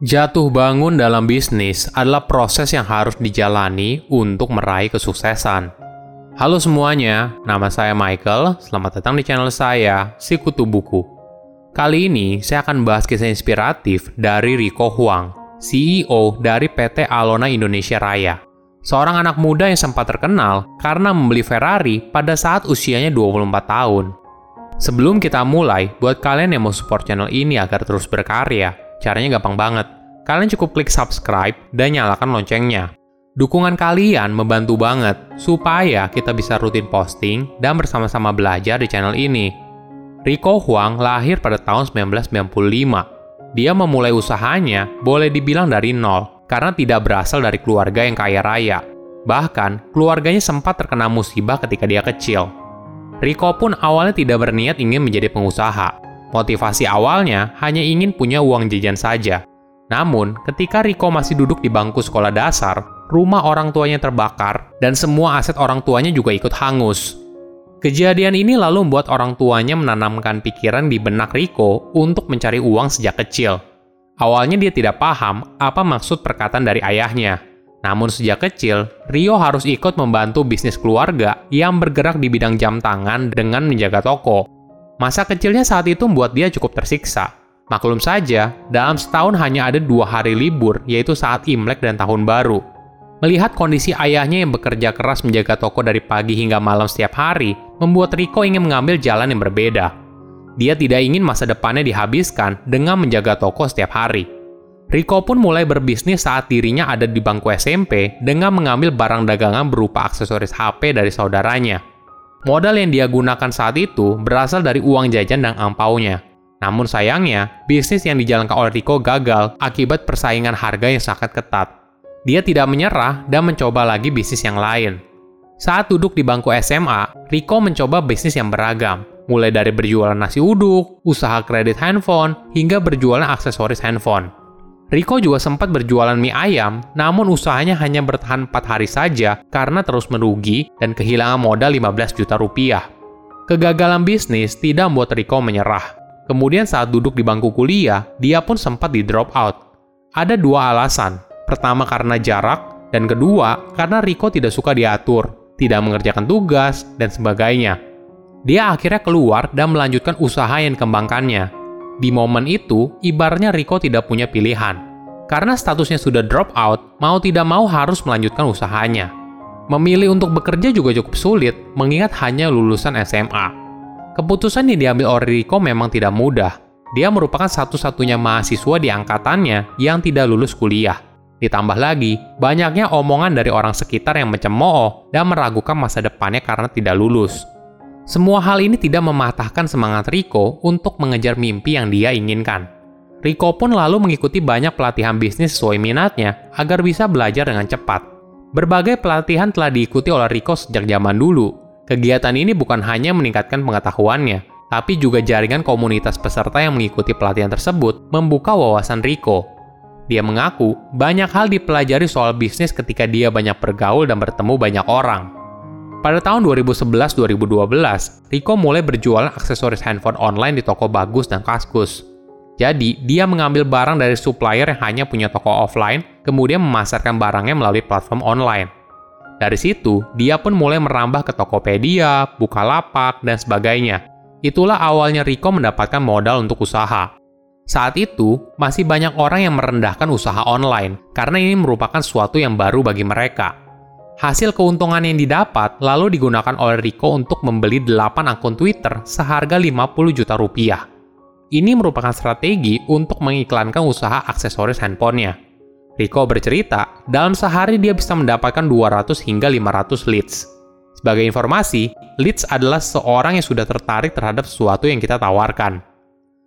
Jatuh bangun dalam bisnis adalah proses yang harus dijalani untuk meraih kesuksesan. Halo semuanya, nama saya Michael. Selamat datang di channel saya, Sikutu Buku. Kali ini saya akan bahas kisah inspiratif dari Rico Huang, CEO dari PT Alona Indonesia Raya. Seorang anak muda yang sempat terkenal karena membeli Ferrari pada saat usianya 24 tahun. Sebelum kita mulai, buat kalian yang mau support channel ini agar terus berkarya, Caranya gampang banget. Kalian cukup klik subscribe dan nyalakan loncengnya. Dukungan kalian membantu banget supaya kita bisa rutin posting dan bersama-sama belajar di channel ini. Rico Huang lahir pada tahun 1995. Dia memulai usahanya boleh dibilang dari nol karena tidak berasal dari keluarga yang kaya raya. Bahkan, keluarganya sempat terkena musibah ketika dia kecil. Rico pun awalnya tidak berniat ingin menjadi pengusaha, Motivasi awalnya hanya ingin punya uang jajan saja. Namun, ketika Riko masih duduk di bangku sekolah dasar, rumah orang tuanya terbakar dan semua aset orang tuanya juga ikut hangus. Kejadian ini lalu membuat orang tuanya menanamkan pikiran di benak Riko untuk mencari uang sejak kecil. Awalnya dia tidak paham apa maksud perkataan dari ayahnya. Namun sejak kecil, Rio harus ikut membantu bisnis keluarga yang bergerak di bidang jam tangan dengan menjaga toko. Masa kecilnya saat itu membuat dia cukup tersiksa. Maklum saja, dalam setahun hanya ada dua hari libur, yaitu saat Imlek dan Tahun Baru. Melihat kondisi ayahnya yang bekerja keras menjaga toko dari pagi hingga malam setiap hari, membuat Rico ingin mengambil jalan yang berbeda. Dia tidak ingin masa depannya dihabiskan dengan menjaga toko setiap hari. Rico pun mulai berbisnis saat dirinya ada di bangku SMP dengan mengambil barang dagangan berupa aksesoris HP dari saudaranya. Modal yang dia gunakan saat itu berasal dari uang jajan dan angpaunya. Namun sayangnya, bisnis yang dijalankan oleh Rico gagal akibat persaingan harga yang sangat ketat. Dia tidak menyerah dan mencoba lagi bisnis yang lain. Saat duduk di bangku SMA, Rico mencoba bisnis yang beragam, mulai dari berjualan nasi uduk, usaha kredit handphone, hingga berjualan aksesoris handphone. Rico juga sempat berjualan mie ayam, namun usahanya hanya bertahan 4 hari saja karena terus merugi dan kehilangan modal 15 juta rupiah. Kegagalan bisnis tidak membuat Rico menyerah. Kemudian saat duduk di bangku kuliah, dia pun sempat di drop out. Ada dua alasan. Pertama karena jarak, dan kedua karena Rico tidak suka diatur, tidak mengerjakan tugas, dan sebagainya. Dia akhirnya keluar dan melanjutkan usaha yang dikembangkannya, di momen itu, ibarnya Rico tidak punya pilihan. Karena statusnya sudah drop out, mau tidak mau harus melanjutkan usahanya. Memilih untuk bekerja juga cukup sulit, mengingat hanya lulusan SMA. Keputusan yang diambil oleh Rico memang tidak mudah. Dia merupakan satu-satunya mahasiswa di angkatannya yang tidak lulus kuliah. Ditambah lagi, banyaknya omongan dari orang sekitar yang mencemooh dan meragukan masa depannya karena tidak lulus. Semua hal ini tidak mematahkan semangat Rico untuk mengejar mimpi yang dia inginkan. Rico pun lalu mengikuti banyak pelatihan bisnis sesuai minatnya agar bisa belajar dengan cepat. Berbagai pelatihan telah diikuti oleh Rico sejak zaman dulu. Kegiatan ini bukan hanya meningkatkan pengetahuannya, tapi juga jaringan komunitas peserta yang mengikuti pelatihan tersebut membuka wawasan Rico. Dia mengaku banyak hal dipelajari soal bisnis ketika dia banyak bergaul dan bertemu banyak orang. Pada tahun 2011-2012, Rico mulai berjualan aksesoris handphone online di toko Bagus dan Kaskus. Jadi, dia mengambil barang dari supplier yang hanya punya toko offline, kemudian memasarkan barangnya melalui platform online. Dari situ, dia pun mulai merambah ke Tokopedia, Bukalapak, dan sebagainya. Itulah awalnya Rico mendapatkan modal untuk usaha. Saat itu, masih banyak orang yang merendahkan usaha online karena ini merupakan sesuatu yang baru bagi mereka. Hasil keuntungan yang didapat lalu digunakan oleh Rico untuk membeli 8 akun Twitter seharga 50 juta rupiah. Ini merupakan strategi untuk mengiklankan usaha aksesoris handphonenya. Rico bercerita, dalam sehari dia bisa mendapatkan 200 hingga 500 leads. Sebagai informasi, leads adalah seorang yang sudah tertarik terhadap sesuatu yang kita tawarkan.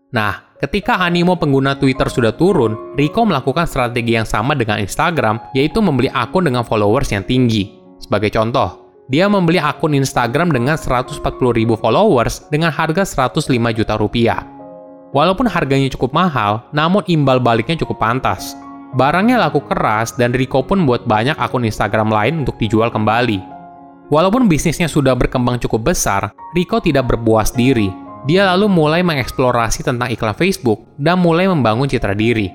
Nah, Ketika animo pengguna Twitter sudah turun, Rico melakukan strategi yang sama dengan Instagram, yaitu membeli akun dengan followers yang tinggi. Sebagai contoh, dia membeli akun Instagram dengan 140.000 followers dengan harga 105 juta rupiah. Walaupun harganya cukup mahal, namun imbal baliknya cukup pantas. Barangnya laku keras dan Rico pun buat banyak akun Instagram lain untuk dijual kembali. Walaupun bisnisnya sudah berkembang cukup besar, Rico tidak berpuas diri dia lalu mulai mengeksplorasi tentang iklan Facebook dan mulai membangun citra diri.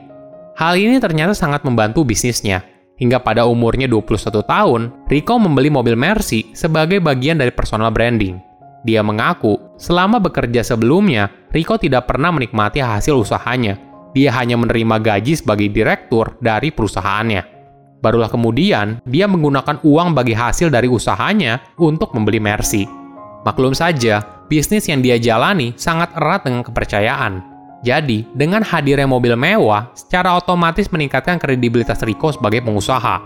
Hal ini ternyata sangat membantu bisnisnya. Hingga pada umurnya 21 tahun, Rico membeli mobil Mercy sebagai bagian dari personal branding. Dia mengaku, selama bekerja sebelumnya, Rico tidak pernah menikmati hasil usahanya. Dia hanya menerima gaji sebagai direktur dari perusahaannya. Barulah kemudian, dia menggunakan uang bagi hasil dari usahanya untuk membeli Mercy. Maklum saja, bisnis yang dia jalani sangat erat dengan kepercayaan. Jadi, dengan hadirnya mobil mewah, secara otomatis meningkatkan kredibilitas Rico sebagai pengusaha.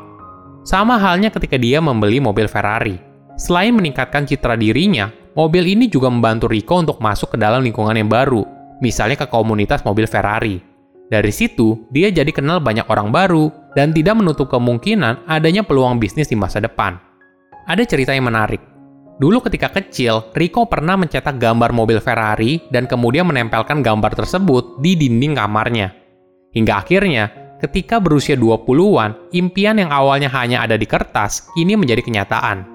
Sama halnya ketika dia membeli mobil Ferrari. Selain meningkatkan citra dirinya, mobil ini juga membantu Rico untuk masuk ke dalam lingkungan yang baru, misalnya ke komunitas mobil Ferrari. Dari situ, dia jadi kenal banyak orang baru dan tidak menutup kemungkinan adanya peluang bisnis di masa depan. Ada cerita yang menarik. Dulu ketika kecil, Rico pernah mencetak gambar mobil Ferrari dan kemudian menempelkan gambar tersebut di dinding kamarnya. Hingga akhirnya, ketika berusia 20-an, impian yang awalnya hanya ada di kertas, ini menjadi kenyataan.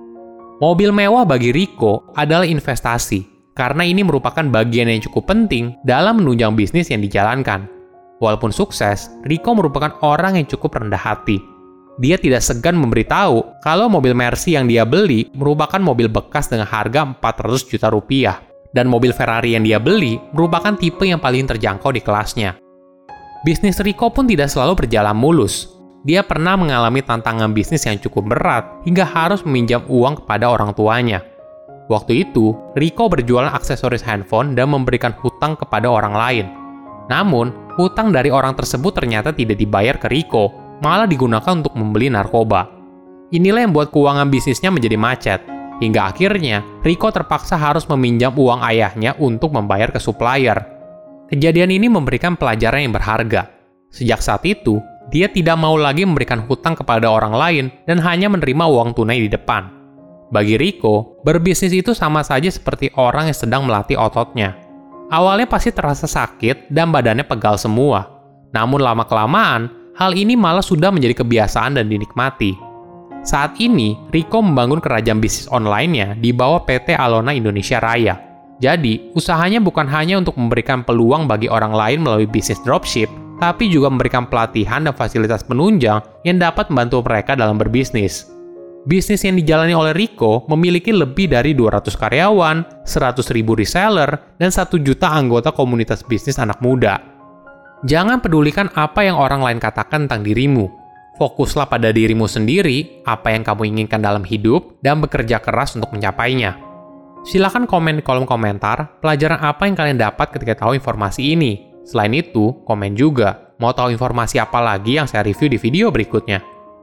Mobil mewah bagi Rico adalah investasi, karena ini merupakan bagian yang cukup penting dalam menunjang bisnis yang dijalankan. Walaupun sukses, Rico merupakan orang yang cukup rendah hati dia tidak segan memberitahu kalau mobil Mercy yang dia beli merupakan mobil bekas dengan harga 400 juta rupiah. Dan mobil Ferrari yang dia beli merupakan tipe yang paling terjangkau di kelasnya. Bisnis Rico pun tidak selalu berjalan mulus. Dia pernah mengalami tantangan bisnis yang cukup berat hingga harus meminjam uang kepada orang tuanya. Waktu itu, Rico berjualan aksesoris handphone dan memberikan hutang kepada orang lain. Namun, hutang dari orang tersebut ternyata tidak dibayar ke Rico malah digunakan untuk membeli narkoba. Inilah yang membuat keuangan bisnisnya menjadi macet. Hingga akhirnya, Rico terpaksa harus meminjam uang ayahnya untuk membayar ke supplier. Kejadian ini memberikan pelajaran yang berharga. Sejak saat itu, dia tidak mau lagi memberikan hutang kepada orang lain dan hanya menerima uang tunai di depan. Bagi Rico, berbisnis itu sama saja seperti orang yang sedang melatih ototnya. Awalnya pasti terasa sakit dan badannya pegal semua. Namun lama-kelamaan, hal ini malah sudah menjadi kebiasaan dan dinikmati. Saat ini, Rico membangun kerajaan bisnis online-nya di bawah PT Alona Indonesia Raya. Jadi, usahanya bukan hanya untuk memberikan peluang bagi orang lain melalui bisnis dropship, tapi juga memberikan pelatihan dan fasilitas penunjang yang dapat membantu mereka dalam berbisnis. Bisnis yang dijalani oleh Rico memiliki lebih dari 200 karyawan, 100 ribu reseller, dan 1 juta anggota komunitas bisnis anak muda. Jangan pedulikan apa yang orang lain katakan tentang dirimu. Fokuslah pada dirimu sendiri, apa yang kamu inginkan dalam hidup, dan bekerja keras untuk mencapainya. Silahkan komen di kolom komentar pelajaran apa yang kalian dapat ketika tahu informasi ini. Selain itu, komen juga mau tahu informasi apa lagi yang saya review di video berikutnya.